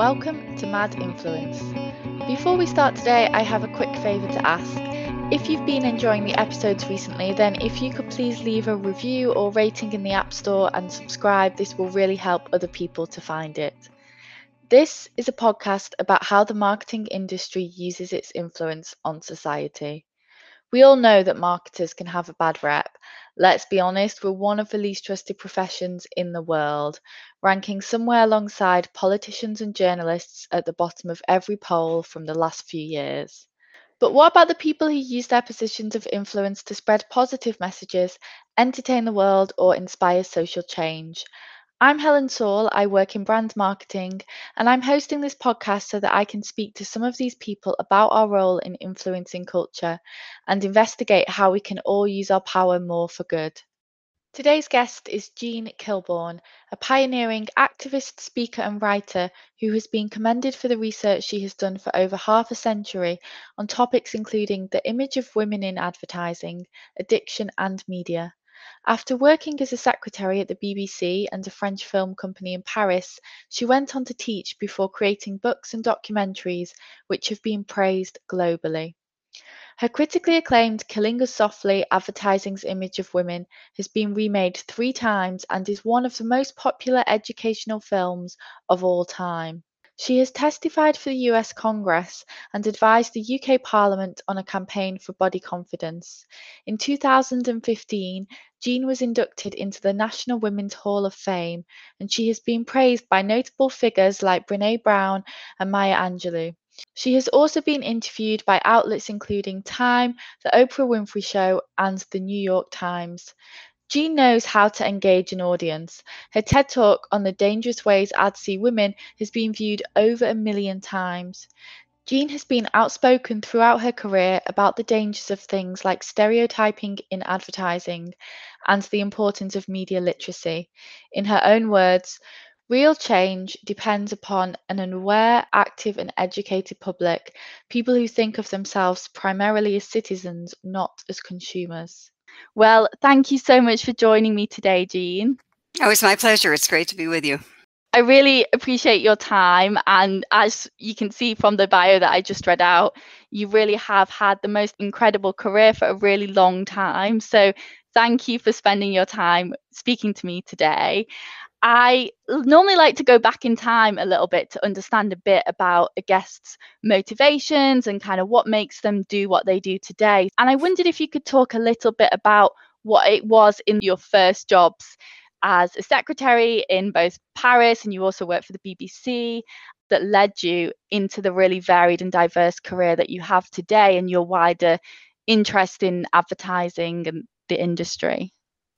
Welcome to Mad Influence. Before we start today, I have a quick favour to ask. If you've been enjoying the episodes recently, then if you could please leave a review or rating in the App Store and subscribe, this will really help other people to find it. This is a podcast about how the marketing industry uses its influence on society. We all know that marketers can have a bad rep. Let's be honest, we're one of the least trusted professions in the world, ranking somewhere alongside politicians and journalists at the bottom of every poll from the last few years. But what about the people who use their positions of influence to spread positive messages, entertain the world, or inspire social change? I'm Helen Saul. I work in brand marketing, and I'm hosting this podcast so that I can speak to some of these people about our role in influencing culture and investigate how we can all use our power more for good. Today's guest is Jean Kilbourne, a pioneering activist, speaker, and writer who has been commended for the research she has done for over half a century on topics including the image of women in advertising, addiction, and media. After working as a secretary at the BBC and a French film company in Paris, she went on to teach before creating books and documentaries which have been praised globally. Her critically acclaimed Killing Us Softly Advertising's Image of Women has been remade three times and is one of the most popular educational films of all time. She has testified for the US Congress and advised the UK Parliament on a campaign for body confidence. In 2015, Jean was inducted into the National Women's Hall of Fame, and she has been praised by notable figures like Brene Brown and Maya Angelou. She has also been interviewed by outlets including Time, The Oprah Winfrey Show, and The New York Times. Jean knows how to engage an audience. Her TED Talk on the dangerous ways ads see women has been viewed over a million times. Jean has been outspoken throughout her career about the dangers of things like stereotyping in advertising and the importance of media literacy. In her own words, real change depends upon an aware, active, and educated public, people who think of themselves primarily as citizens, not as consumers. Well, thank you so much for joining me today, Jean. Oh, it's my pleasure. It's great to be with you. I really appreciate your time. And as you can see from the bio that I just read out, you really have had the most incredible career for a really long time. So thank you for spending your time speaking to me today. I normally like to go back in time a little bit to understand a bit about a guest's motivations and kind of what makes them do what they do today. And I wondered if you could talk a little bit about what it was in your first jobs as a secretary in both Paris and you also worked for the BBC that led you into the really varied and diverse career that you have today and your wider interest in advertising and the industry.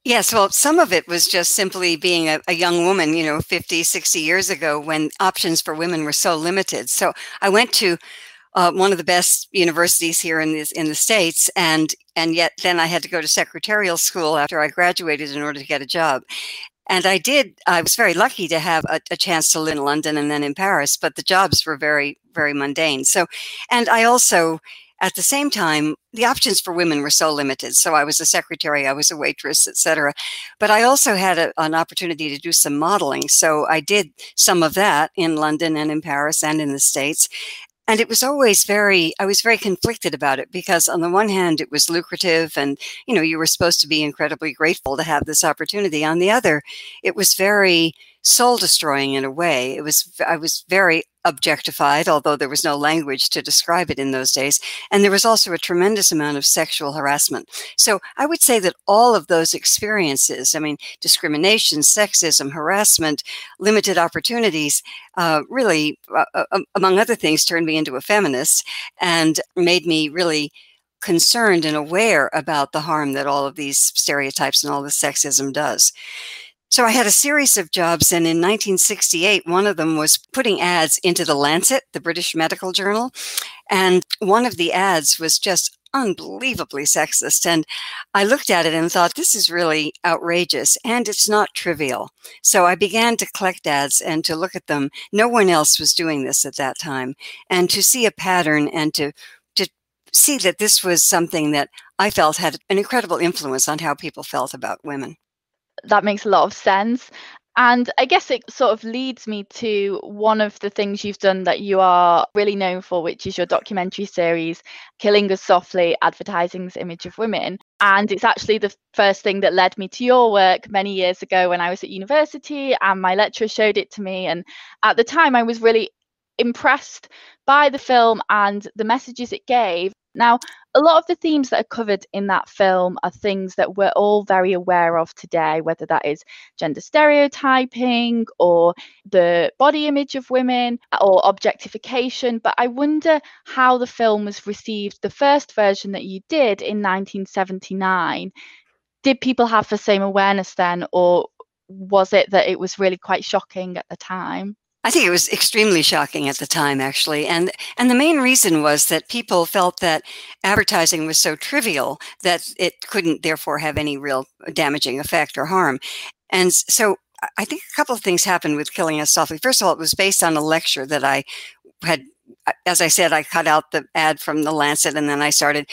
Yes, well, some of it was just simply being a, a, young woman, you know, 50, 60 years ago when options for women were so limited. So I went to uh, one of the best universities here in the, in the States, and, and yet then I had to go to secretarial school after I graduated in order to get a job. And I did, I was very lucky to have a, a chance to live in London and then in Paris, but the jobs were very, very mundane. So, and I also, at the same time, the options for women were so limited. So I was a secretary, I was a waitress, etc. But I also had a, an opportunity to do some modeling. So I did some of that in London and in Paris and in the States. And it was always very, I was very conflicted about it because on the one hand, it was lucrative and, you know, you were supposed to be incredibly grateful to have this opportunity. On the other, it was very, soul destroying in a way. It was I was very objectified, although there was no language to describe it in those days. And there was also a tremendous amount of sexual harassment. So I would say that all of those experiences, I mean, discrimination, sexism, harassment, limited opportunities, uh, really, uh, uh, among other things, turned me into a feminist and made me really concerned and aware about the harm that all of these stereotypes and all the sexism does. So I had a series of jobs, and in 1968, one of them was putting ads into the Lancet, the British medical journal. And one of the ads was just unbelievably sexist. And I looked at it and thought, this is really outrageous and it's not trivial. So I began to collect ads and to look at them. No one else was doing this at that time. And to see a pattern and to, to see that this was something that I felt had an incredible influence on how people felt about women that makes a lot of sense. And I guess it sort of leads me to one of the things you've done that you are really known for, which is your documentary series, Killing Us Softly Advertising's Image of Women. And it's actually the first thing that led me to your work many years ago when I was at university, and my lecturer showed it to me. And at the time, I was really impressed by the film and the messages it gave. Now, a lot of the themes that are covered in that film are things that we're all very aware of today, whether that is gender stereotyping or the body image of women or objectification. But I wonder how the film was received, the first version that you did in 1979. Did people have the same awareness then, or was it that it was really quite shocking at the time? I think it was extremely shocking at the time, actually, and and the main reason was that people felt that advertising was so trivial that it couldn't therefore have any real damaging effect or harm, and so I think a couple of things happened with Killing Us Softly. First of all, it was based on a lecture that I had, as I said, I cut out the ad from the Lancet, and then I started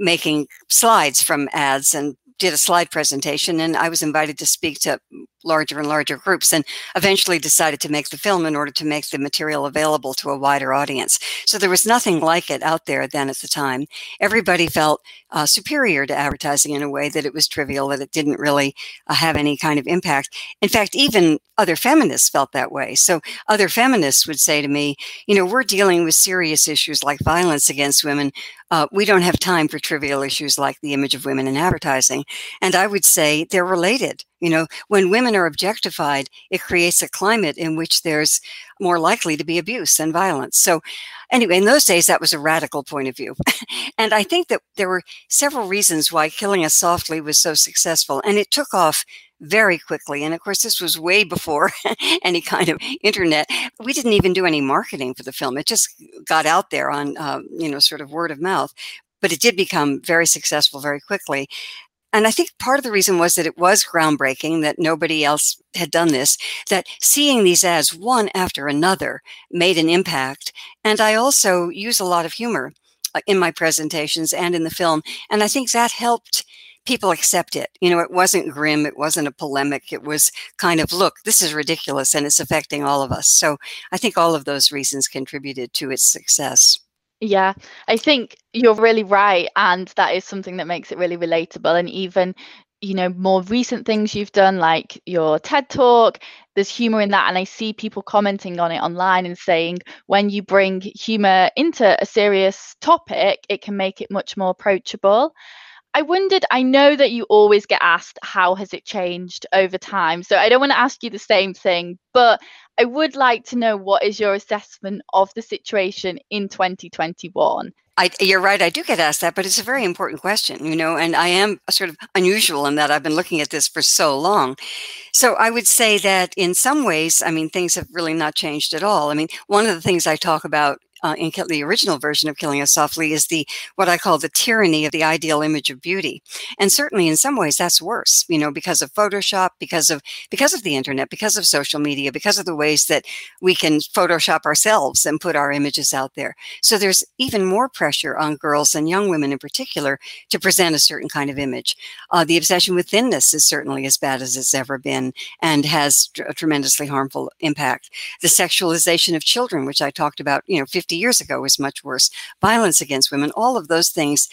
making slides from ads and did a slide presentation and I was invited to speak to larger and larger groups and eventually decided to make the film in order to make the material available to a wider audience. So there was nothing like it out there then at the time. Everybody felt uh, superior to advertising in a way that it was trivial, that it didn't really uh, have any kind of impact. In fact, even other feminists felt that way. So other feminists would say to me, you know, we're dealing with serious issues like violence against women. Uh, we don't have time for trivial issues like the image of women in advertising. And I would say they're related. You know, when women are objectified, it creates a climate in which there's more likely to be abuse and violence. So, anyway, in those days, that was a radical point of view. and I think that there were several reasons why Killing Us Softly was so successful. And it took off very quickly. And of course, this was way before any kind of internet. We didn't even do any marketing for the film. It just got out there on, uh, you know, sort of word of mouth. But it did become very successful very quickly. And I think part of the reason was that it was groundbreaking, that nobody else had done this, that seeing these ads one after another made an impact. And I also use a lot of humor uh, in my presentations and in the film. And I think that helped people accept it. You know, it wasn't grim, it wasn't a polemic, it was kind of, look, this is ridiculous and it's affecting all of us. So I think all of those reasons contributed to its success. Yeah, I think you're really right. And that is something that makes it really relatable. And even, you know, more recent things you've done, like your TED talk, there's humor in that. And I see people commenting on it online and saying when you bring humor into a serious topic, it can make it much more approachable. I wondered, I know that you always get asked, how has it changed over time? So I don't want to ask you the same thing, but I would like to know what is your assessment of the situation in 2021? I, you're right. I do get asked that, but it's a very important question, you know, and I am sort of unusual in that I've been looking at this for so long. So I would say that in some ways, I mean, things have really not changed at all. I mean, one of the things I talk about uh, in the original version of Killing Us Softly is the what I call the tyranny of the ideal image of beauty, and certainly in some ways that's worse. You know, because of Photoshop, because of because of the internet, because of social media, because of the ways that we can Photoshop ourselves and put our images out there. So there's even more pressure on girls and young women in particular to present a certain kind of image. Uh, the obsession with thinness is certainly as bad as it's ever been and has a tremendously harmful impact. The sexualization of children, which I talked about, you know, 50 50 years ago was much worse. Violence against women, all of those things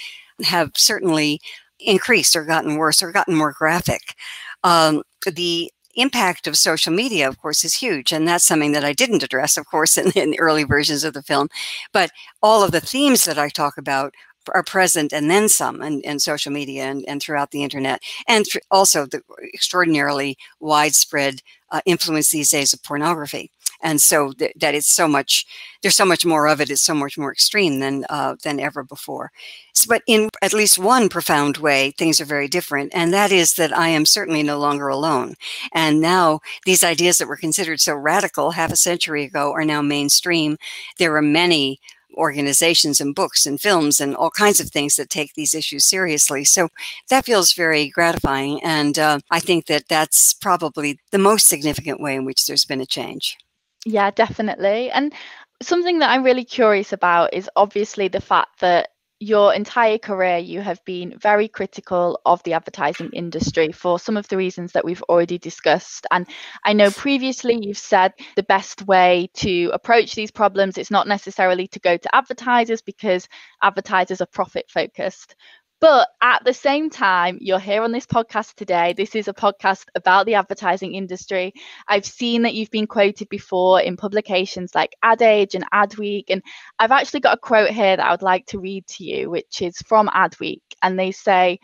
have certainly increased or gotten worse or gotten more graphic. Um, the impact of social media, of course, is huge. And that's something that I didn't address, of course, in, in the early versions of the film. But all of the themes that I talk about are present and then some in, in social media and, and throughout the internet. And th- also the extraordinarily widespread uh, influence these days of pornography and so th- that it's so much there's so much more of it it's so much more extreme than uh, than ever before so, but in at least one profound way things are very different and that is that i am certainly no longer alone and now these ideas that were considered so radical half a century ago are now mainstream there are many organizations and books and films and all kinds of things that take these issues seriously. So that feels very gratifying. And uh, I think that that's probably the most significant way in which there's been a change. Yeah, definitely. And something that I'm really curious about is obviously the fact that your entire career, you have been very critical of the advertising industry for some of the reasons that we've already discussed. And I know previously you've said the best way to approach these problems is not necessarily to go to advertisers because advertisers are profit focused. But at the same time, you're here on this podcast today. This is a podcast about the advertising industry. I've seen that you've been quoted before in publications like Ad Age and Adweek. And I've actually got a quote here that I would like to read to you, which is from Adweek. And they say,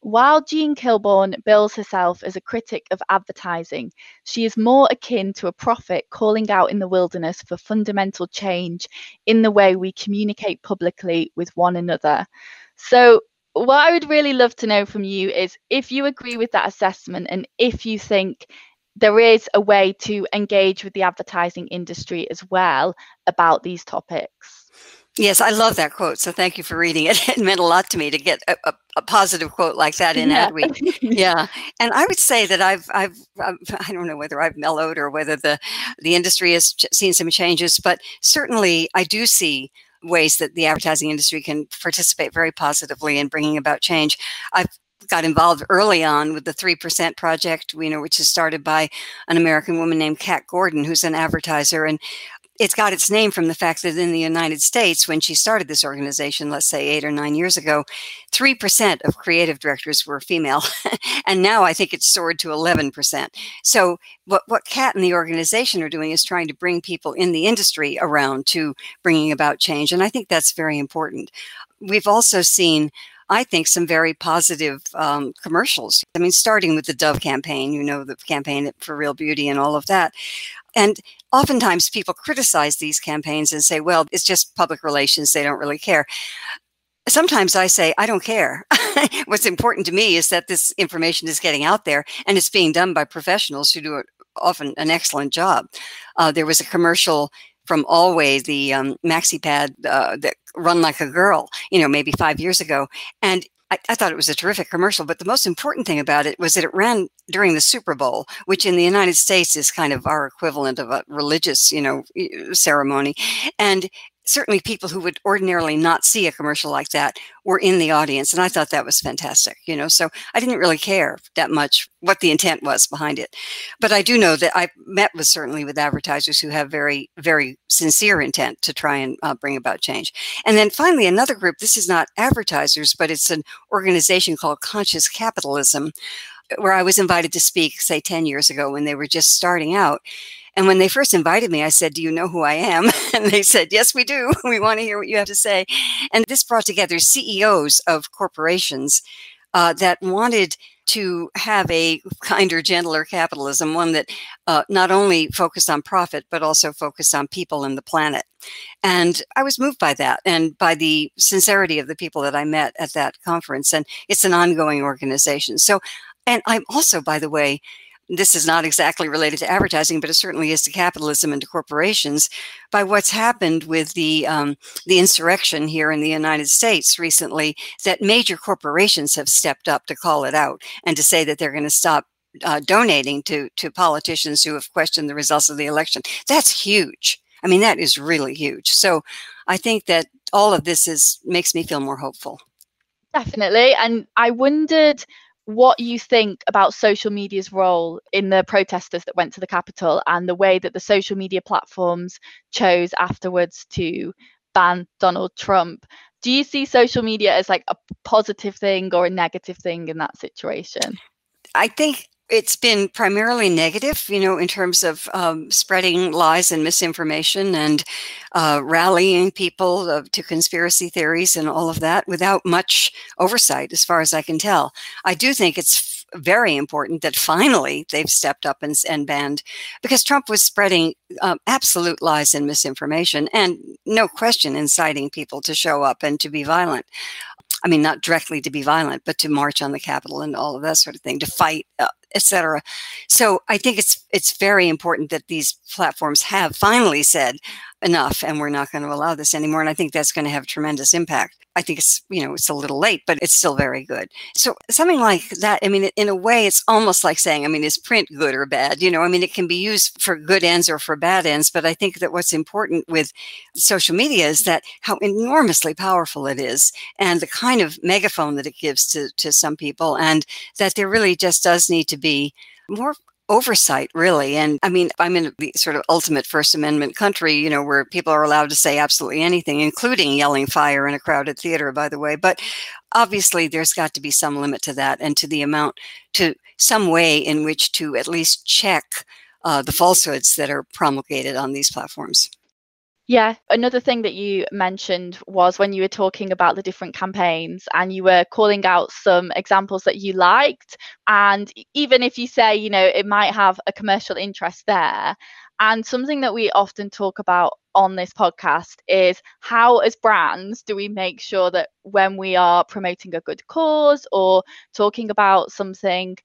while Jean Kilbourne bills herself as a critic of advertising, she is more akin to a prophet calling out in the wilderness for fundamental change in the way we communicate publicly with one another. So, what I would really love to know from you is if you agree with that assessment and if you think there is a way to engage with the advertising industry as well about these topics. Yes, I love that quote. So thank you for reading it. It meant a lot to me to get a, a, a positive quote like that in yeah. Adweek. yeah, and I would say that I've, I've, I've, I don't know whether I've mellowed or whether the the industry has seen some changes, but certainly I do see ways that the advertising industry can participate very positively in bringing about change. I've got involved early on with the 3% project, you know, which is started by an American woman named Kat Gordon, who's an advertiser. And it's got its name from the fact that in the United States, when she started this organization, let's say eight or nine years ago, 3% of creative directors were female. and now I think it's soared to 11%. So, what, what Kat and the organization are doing is trying to bring people in the industry around to bringing about change. And I think that's very important. We've also seen I think, some very positive um, commercials. I mean, starting with the Dove campaign, you know, the campaign for real beauty and all of that. And oftentimes people criticize these campaigns and say, well, it's just public relations. They don't really care. Sometimes I say, I don't care. What's important to me is that this information is getting out there and it's being done by professionals who do often an excellent job. Uh, there was a commercial from Always, the um, maxi pad uh, that run like a girl, you know, maybe five years ago. And I, I, thought it was a terrific commercial, but the most important thing about it was that it ran during the Super Bowl, which in the United States is kind of our equivalent of a religious, you know, ceremony. And certainly people who would ordinarily not see a commercial like that were in the audience and i thought that was fantastic you know so i didn't really care that much what the intent was behind it. But i do know that i met with certainly with advertisers who have very very sincere intent to try and uh, bring about change. And then finally another group this is not advertisers but it's an organization called conscious capitalism where i was invited to speak say 10 years ago when they were just starting out and when they first invited me, I said, Do you know who I am? And they said, Yes, we do. We want to hear what you have to say. And this brought together CEOs of corporations uh, that wanted to have a kinder, gentler capitalism, one that uh, not only focused on profit, but also focused on people and the planet. And I was moved by that and by the sincerity of the people that I met at that conference. And it's an ongoing organization. So, and I'm also, by the way, this is not exactly related to advertising, but it certainly is to capitalism and to corporations, by what's happened with the um, the insurrection here in the United States recently. That major corporations have stepped up to call it out and to say that they're going to stop uh, donating to to politicians who have questioned the results of the election. That's huge. I mean, that is really huge. So, I think that all of this is makes me feel more hopeful. Definitely, and I wondered what you think about social media's role in the protesters that went to the Capitol and the way that the social media platforms chose afterwards to ban Donald Trump. Do you see social media as like a positive thing or a negative thing in that situation? I think it's been primarily negative, you know, in terms of um, spreading lies and misinformation and uh, rallying people uh, to conspiracy theories and all of that without much oversight, as far as I can tell. I do think it's very important that finally they've stepped up and, and banned because Trump was spreading um, absolute lies and misinformation and no question inciting people to show up and to be violent. I mean, not directly to be violent, but to march on the Capitol and all of that sort of thing, to fight uh, etc. So I think it's it's very important that these platforms have finally said enough and we're not going to allow this anymore and i think that's going to have tremendous impact. I think it's you know it's a little late but it's still very good. So something like that i mean in a way it's almost like saying i mean is print good or bad? You know i mean it can be used for good ends or for bad ends but i think that what's important with social media is that how enormously powerful it is and the kind of megaphone that it gives to to some people and that there really just does need to be more oversight really. And i mean i'm in the sort of ultimate first amendment country you know where people are allowed to say absolutely anything including yelling fire in a crowded theater by the way. But obviously there's got to be some limit to that and to the amount to some way in which to at least check uh, the falsehoods that are promulgated on these platforms yeah, another thing that you mentioned was when you were talking about the different campaigns and you were calling out some examples that you liked. And even if you say, you know, it might have a commercial interest there. And something that we often talk about on this podcast is how, as brands, do we make sure that when we are promoting a good cause or talking about something,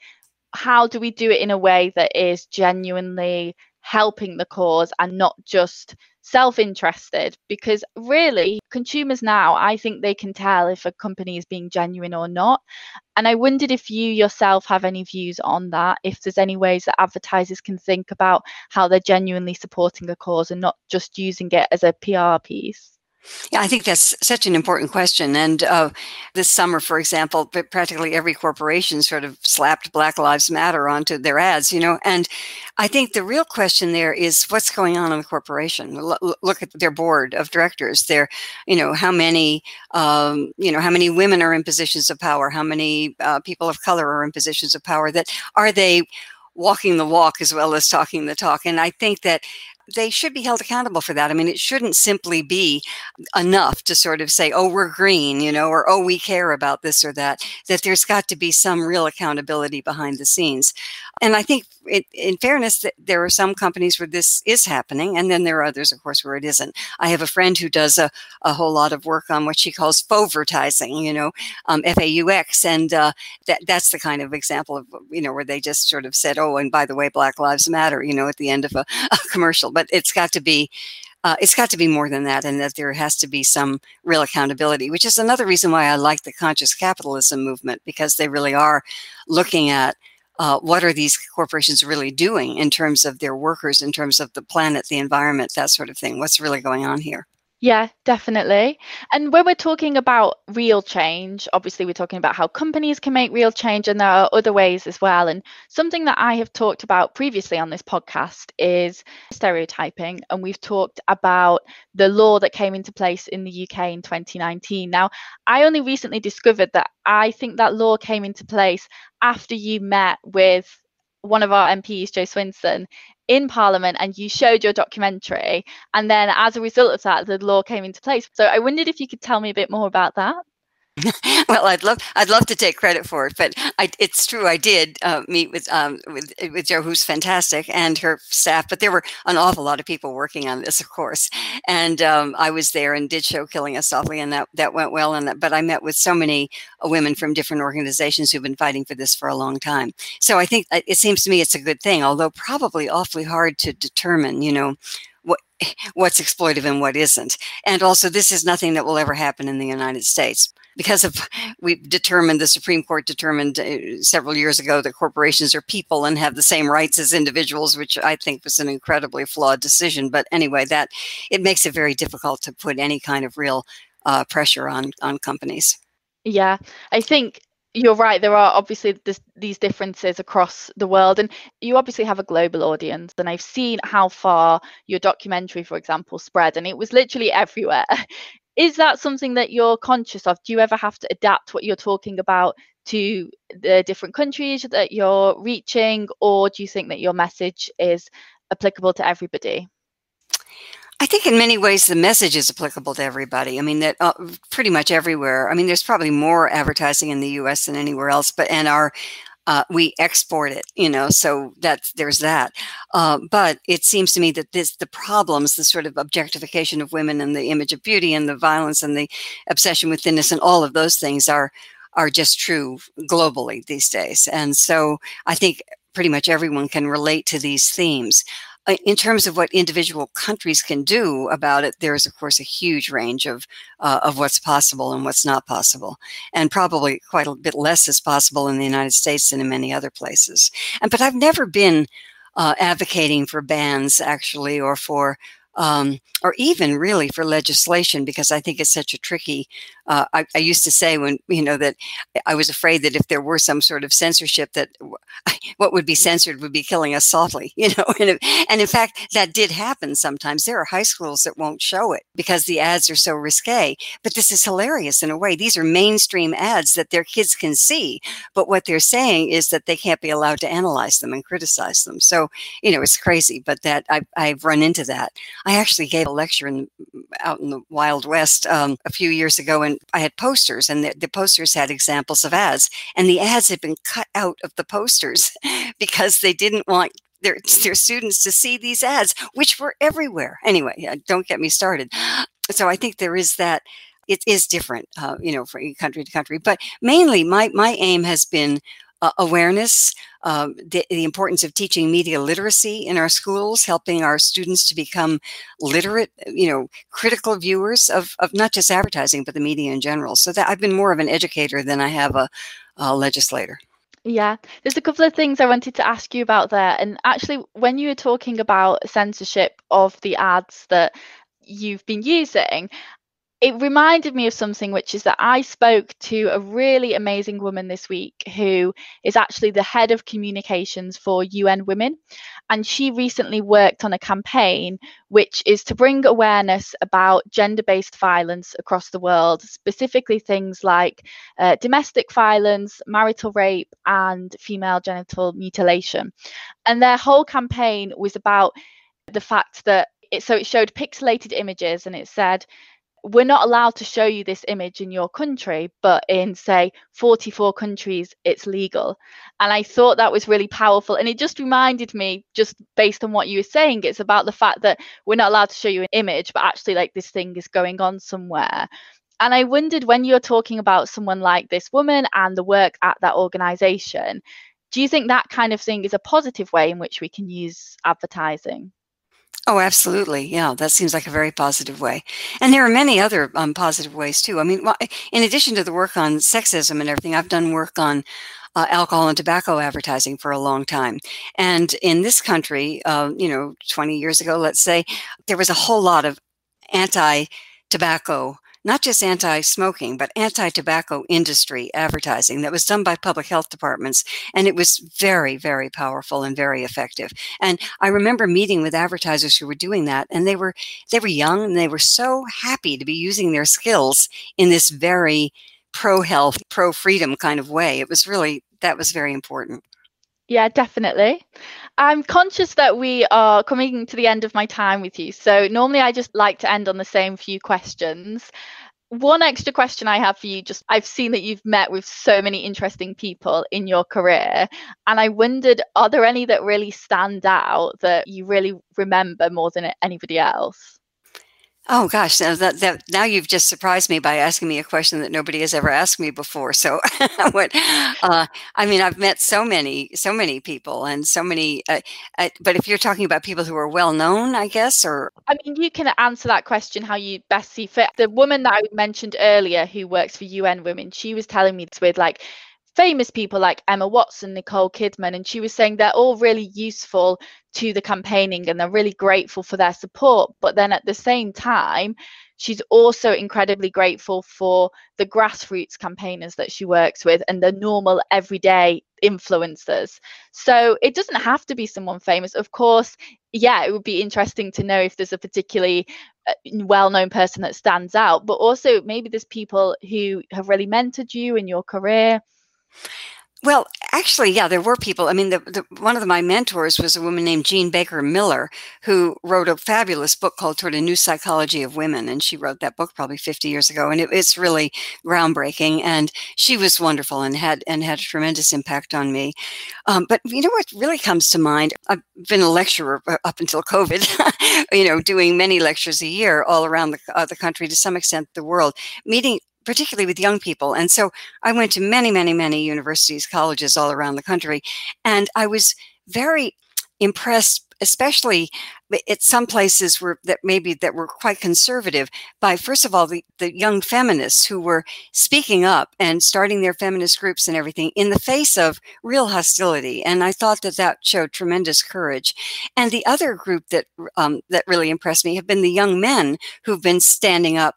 how do we do it in a way that is genuinely helping the cause and not just self interested because really consumers now I think they can tell if a company is being genuine or not. And I wondered if you yourself have any views on that if there's any ways that advertisers can think about how they're genuinely supporting a cause and not just using it as a PR piece yeah, I think that's such an important question. And uh, this summer, for example, practically every corporation sort of slapped Black Lives Matter onto their ads, you know. And I think the real question there is what's going on in the corporation. L- look at their board of directors. Their, you know, how many, um, you know, how many women are in positions of power? How many uh, people of color are in positions of power? That are they walking the walk as well as talking the talk. And I think that they should be held accountable for that. I mean, it shouldn't simply be enough to sort of say, oh, we're green, you know, or oh, we care about this or that, that there's got to be some real accountability behind the scenes. And I think, it, in fairness, that there are some companies where this is happening, and then there are others, of course, where it isn't. I have a friend who does a, a whole lot of work on what she calls fauxvertising, you know, um, F A U X, and uh, that that's the kind of example of you know where they just sort of said, oh, and by the way, Black Lives Matter, you know, at the end of a, a commercial. But it's got to be uh, it's got to be more than that, and that there has to be some real accountability, which is another reason why I like the conscious capitalism movement because they really are looking at uh, what are these corporations really doing in terms of their workers, in terms of the planet, the environment, that sort of thing. What's really going on here? Yeah, definitely. And when we're talking about real change, obviously we're talking about how companies can make real change, and there are other ways as well. And something that I have talked about previously on this podcast is stereotyping. And we've talked about the law that came into place in the UK in 2019. Now, I only recently discovered that I think that law came into place after you met with one of our MPs, Jo Swinson, in Parliament and you showed your documentary. And then as a result of that, the law came into place. So I wondered if you could tell me a bit more about that. well, I'd love I'd love to take credit for it, but I, it's true. I did uh, meet with um, with with Jo, who's fantastic, and her staff. But there were an awful lot of people working on this, of course. And um, I was there and did show "Killing Us Softly," and that that went well. And that, but I met with so many women from different organizations who've been fighting for this for a long time. So I think uh, it seems to me it's a good thing, although probably awfully hard to determine. You know, what what's exploitive and what isn't. And also, this is nothing that will ever happen in the United States because of we've determined the Supreme Court determined uh, several years ago that corporations are people and have the same rights as individuals, which I think was an incredibly flawed decision. But anyway, that it makes it very difficult to put any kind of real uh, pressure on on companies. Yeah, I think you're right there are obviously this, these differences across the world and you obviously have a global audience and i've seen how far your documentary for example spread and it was literally everywhere is that something that you're conscious of do you ever have to adapt what you're talking about to the different countries that you're reaching or do you think that your message is applicable to everybody I think in many ways the message is applicable to everybody. I mean that uh, pretty much everywhere. I mean there's probably more advertising in the US than anywhere else, but and our uh, we export it, you know, so that's there's that. Uh, but it seems to me that this the problems, the sort of objectification of women and the image of beauty and the violence and the obsession with thinness and all of those things are are just true globally these days. And so I think pretty much everyone can relate to these themes. Uh, in terms of what individual countries can do about it, there's of course a huge range of uh, of what's possible and what's not possible, and probably quite a bit less is possible in the United States than in many other places. And but I've never been uh, advocating for bans actually or for um, or even really for legislation, because I think it's such a tricky. Uh, I, I, used to say when you know that I was afraid that if there were some sort of censorship, that what would be censored would be killing us softly, you know. And, and in fact, that did happen sometimes. There are high schools that won't show it because the ads are so risque. But this is hilarious in a way. These are mainstream ads that their kids can see, but what they're saying is that they can't be allowed to analyze them and criticize them. So you know, it's crazy. But that I, I've run into that. I actually gave a lecture in, out in the Wild West um, a few years ago, and I had posters, and the, the posters had examples of ads, and the ads had been cut out of the posters because they didn't want their, their students to see these ads, which were everywhere. Anyway, don't get me started. So I think there is that it is different, uh, you know, from country to country. But mainly, my my aim has been uh, awareness, um, the, the, importance of teaching media literacy in our schools, helping our students to become literate, you know, critical viewers of, of not just advertising, but the media in general. So that I've been more of an educator than I have a, a legislator. Yeah, there's a couple of things I wanted to ask you about there. And actually, when you were talking about censorship of the ads that you've been using, it reminded me of something which is that I spoke to a really amazing woman this week who is actually the head of communications for UN Women. And she recently worked on a campaign which is to bring awareness about gender based violence across the world, specifically things like uh, domestic violence, marital rape, and female genital mutilation. And their whole campaign was about the fact that it, so it showed pixelated images and it said we're not allowed to show you this image in your country, but in, say, 44 countries, it's legal. And I thought that was really powerful. And it just reminded me, just based on what you were saying, it's about the fact that we're not allowed to show you an image, but actually, like, this thing is going on somewhere. And I wondered when you're talking about someone like this woman and the work at that organization, do you think that kind of thing is a positive way in which we can use advertising? Oh, absolutely. Yeah, that seems like a very positive way. And there are many other um, positive ways too. I mean, in addition to the work on sexism and everything, I've done work on uh, alcohol and tobacco advertising for a long time. And in this country, uh, you know, 20 years ago, let's say, there was a whole lot of anti tobacco not just anti smoking, but anti tobacco industry advertising that was done by public health departments. And it was very, very powerful and very effective. And I remember meeting with advertisers who were doing that, and they were they were young and they were so happy to be using their skills in this very pro health, pro freedom kind of way. It was really that was very important. Yeah, definitely. I'm conscious that we are coming to the end of my time with you. So normally I just like to end on the same few questions. One extra question I have for you just I've seen that you've met with so many interesting people in your career and I wondered are there any that really stand out that you really remember more than anybody else? Oh gosh, now that, that now you've just surprised me by asking me a question that nobody has ever asked me before. So, what? Uh, I mean, I've met so many, so many people, and so many. Uh, uh, but if you're talking about people who are well known, I guess, or I mean, you can answer that question how you best see fit. The woman that I mentioned earlier, who works for UN Women, she was telling me this with like famous people like Emma Watson, Nicole Kidman, and she was saying they're all really useful to the campaigning and they're really grateful for their support. But then at the same time, she's also incredibly grateful for the grassroots campaigners that she works with and the normal everyday influencers. So it doesn't have to be someone famous. Of course, yeah, it would be interesting to know if there's a particularly uh, well known person that stands out, but also maybe there's people who have really mentored you in your career well, actually, yeah, there were people. I mean, the, the, one of my mentors was a woman named Jean Baker Miller, who wrote a fabulous book called "Toward a New Psychology of Women," and she wrote that book probably 50 years ago, and it, it's really groundbreaking. And she was wonderful and had and had a tremendous impact on me. Um, but you know what really comes to mind? I've been a lecturer up until COVID. you know, doing many lectures a year all around the, uh, the country, to some extent, the world, meeting particularly with young people. And so I went to many, many, many universities, colleges all around the country, and I was very impressed especially at some places were that maybe that were quite conservative by first of all the, the young feminists who were speaking up and starting their feminist groups and everything in the face of real hostility and i thought that that showed tremendous courage and the other group that um, that really impressed me have been the young men who've been standing up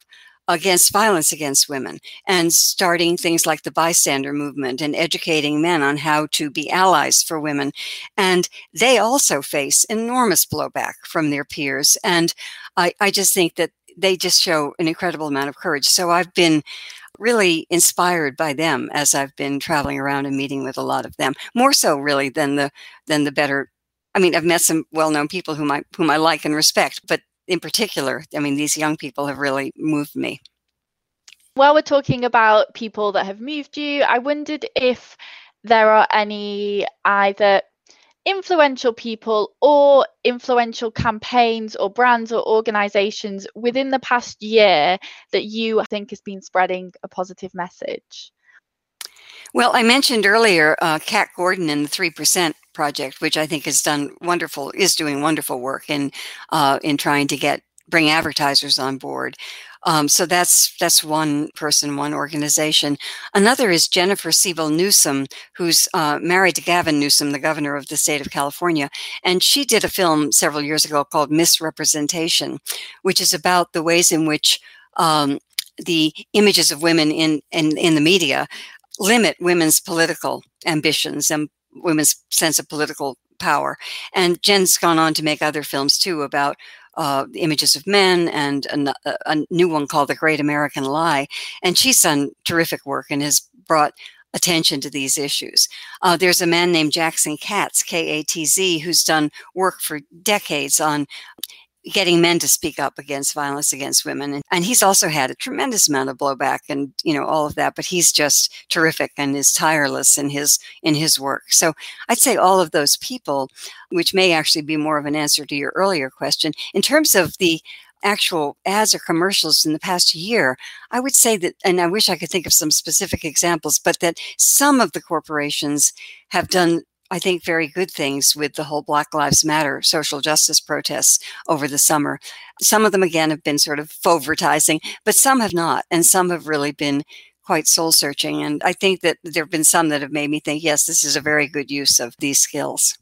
against violence against women and starting things like the bystander movement and educating men on how to be allies for women. And they also face enormous blowback from their peers. And I, I just think that they just show an incredible amount of courage. So I've been really inspired by them as I've been traveling around and meeting with a lot of them. More so really than the than the better I mean, I've met some well-known people whom I whom I like and respect, but in particular, I mean, these young people have really moved me. While we're talking about people that have moved you, I wondered if there are any either influential people or influential campaigns or brands or organizations within the past year that you think has been spreading a positive message? Well, I mentioned earlier uh, Kat Gordon and the Three Percent Project, which I think has done wonderful, is doing wonderful work in uh, in trying to get bring advertisers on board. Um, so that's that's one person, one organization. Another is Jennifer Siebel Newsom, who's uh, married to Gavin Newsom, the governor of the state of California, and she did a film several years ago called Miss Representation, which is about the ways in which um, the images of women in, in in the media limit women's political ambitions and women's sense of political power. And Jen's gone on to make other films too about uh, images of men and a, a, new one called The Great American Lie. And she's done terrific work and has brought attention to these issues. Uh, there's a man named Jackson Katz, K A T Z, who's done work for decades on getting men to speak up against violence against women. And, and, he's also had a tremendous amount of blowback and you know all of that but he's just terrific and is tireless in his in his work. So i'd say all of those people which may actually be more of an answer to your earlier question in terms of the actual ads or commercials in the past year, I would say that, and I wish I could think of some specific examples, but that some of the corporations have done I think, very good things with the whole Black Lives Matter social justice protests over the summer. Some of them, again, have been sort of advertising, but some have not. And some have really been quite soul searching. And I think that there have been some that have made me think, yes, this is a very good use of these skills.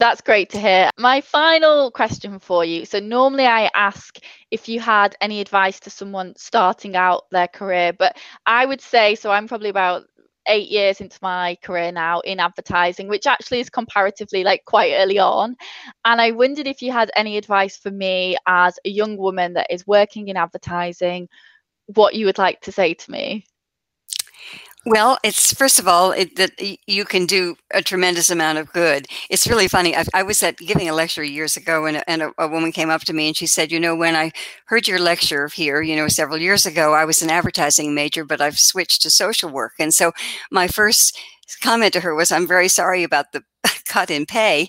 That's great to hear. My final question for you. So, normally I ask if you had any advice to someone starting out their career, but I would say so. I'm probably about eight years into my career now in advertising, which actually is comparatively like quite early on. And I wondered if you had any advice for me as a young woman that is working in advertising, what you would like to say to me. Well, it's first of all it, that you can do a tremendous amount of good. It's really funny. I, I was at giving a lecture years ago, and, and a, a, woman came up to me and she said, "You know, when I heard your lecture here, you know, several years ago, I was an advertising major, but I've switched to social work." And so, my first comment to her was, "I'm very sorry about the cut in pay,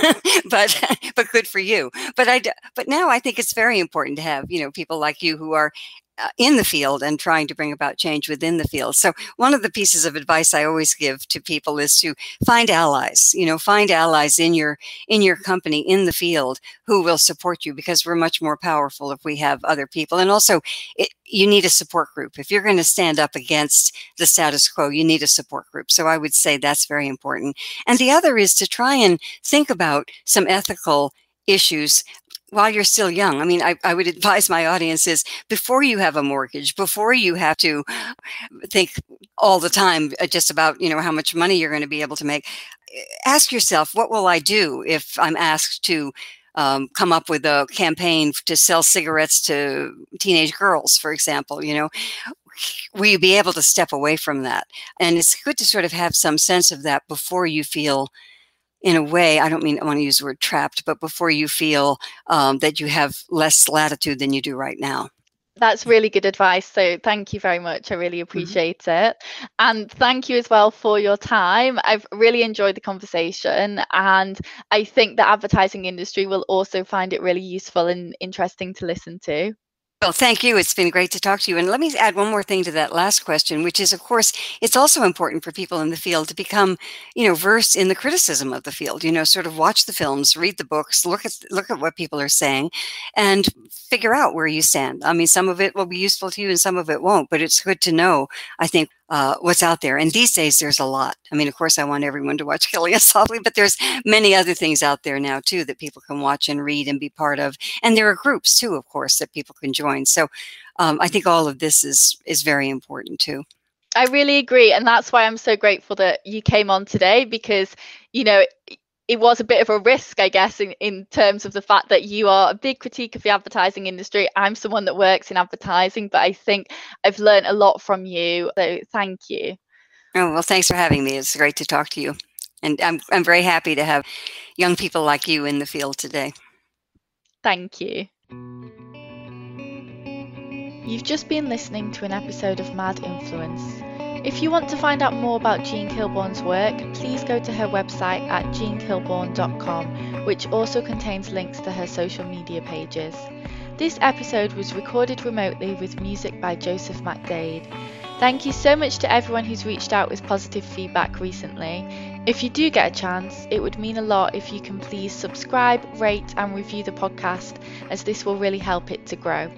but but good for you." But I but now I think it's very important to have you know people like you who are Uh, in the field and trying to bring about change within the field. So one of the pieces of advice I always give to people is to find allies, you know, find allies in your in your company in the field who will support you because we're much more powerful if we have other people. And also it, you need a support group. If you're going to stand up against the status quo, you need a support group. So I would say that's very important. And the other is to try and think about some ethical issues while you're still young. I mean, I, I would advise my audiences before you have a mortgage, before you have to think all the time uh, just about, you know, how much money you're going to be able to make, eh, ask yourself, what will I do if I'm asked to um, come up with a campaign to sell cigarettes to teenage girls, for example, you know, will you be able to step away from that? And it's good to sort of have some sense of that before you feel in a way, I don't mean I want to use the word trapped, but before you feel um, that you have less latitude than you do right now. That's really good advice. So thank you very much. I really mm-hmm. appreciate mm-hmm. it. And thank you as well for your time. I've really enjoyed the conversation. And I think the advertising industry will also find it really useful and interesting to listen to. Well, thank you. It's been great to talk to you. And let me add one more thing to that last question, which is, of course, it's also important for people in the field to become, you know, versed in the criticism of the field. You know, sort of watch the films, read the books, look at look at what people are saying, and figure out where you stand. I mean, some of it will be useful to you, and some of it won't. But it's good to know. I think uh, what's out there. And these days, there's a lot. I mean, of course, I want everyone to watch Killing Us Softly, but there's many other things out there now too that people can watch and read and be part of. And there are groups too, of course, that people can join. So um, I think all of this is is very important too. I really agree, and that's why I'm so grateful that you came on today because you know it was a bit of a risk, I guess, in, in terms of the fact that you are a big critique of the advertising industry. I'm someone that works in advertising, but I think I've learned a lot from you. So thank you. Oh, well, thanks for having me. It's great to talk to you. And I'm, I'm very happy to have young people like you in the field today. Thank you. You've just been listening to an episode of Mad Influence. If you want to find out more about Jean Kilbourne's work, please go to her website at jeankilbourne.com, which also contains links to her social media pages. This episode was recorded remotely with music by Joseph McDade. Thank you so much to everyone who's reached out with positive feedback recently. If you do get a chance, it would mean a lot if you can please subscribe, rate, and review the podcast, as this will really help it to grow.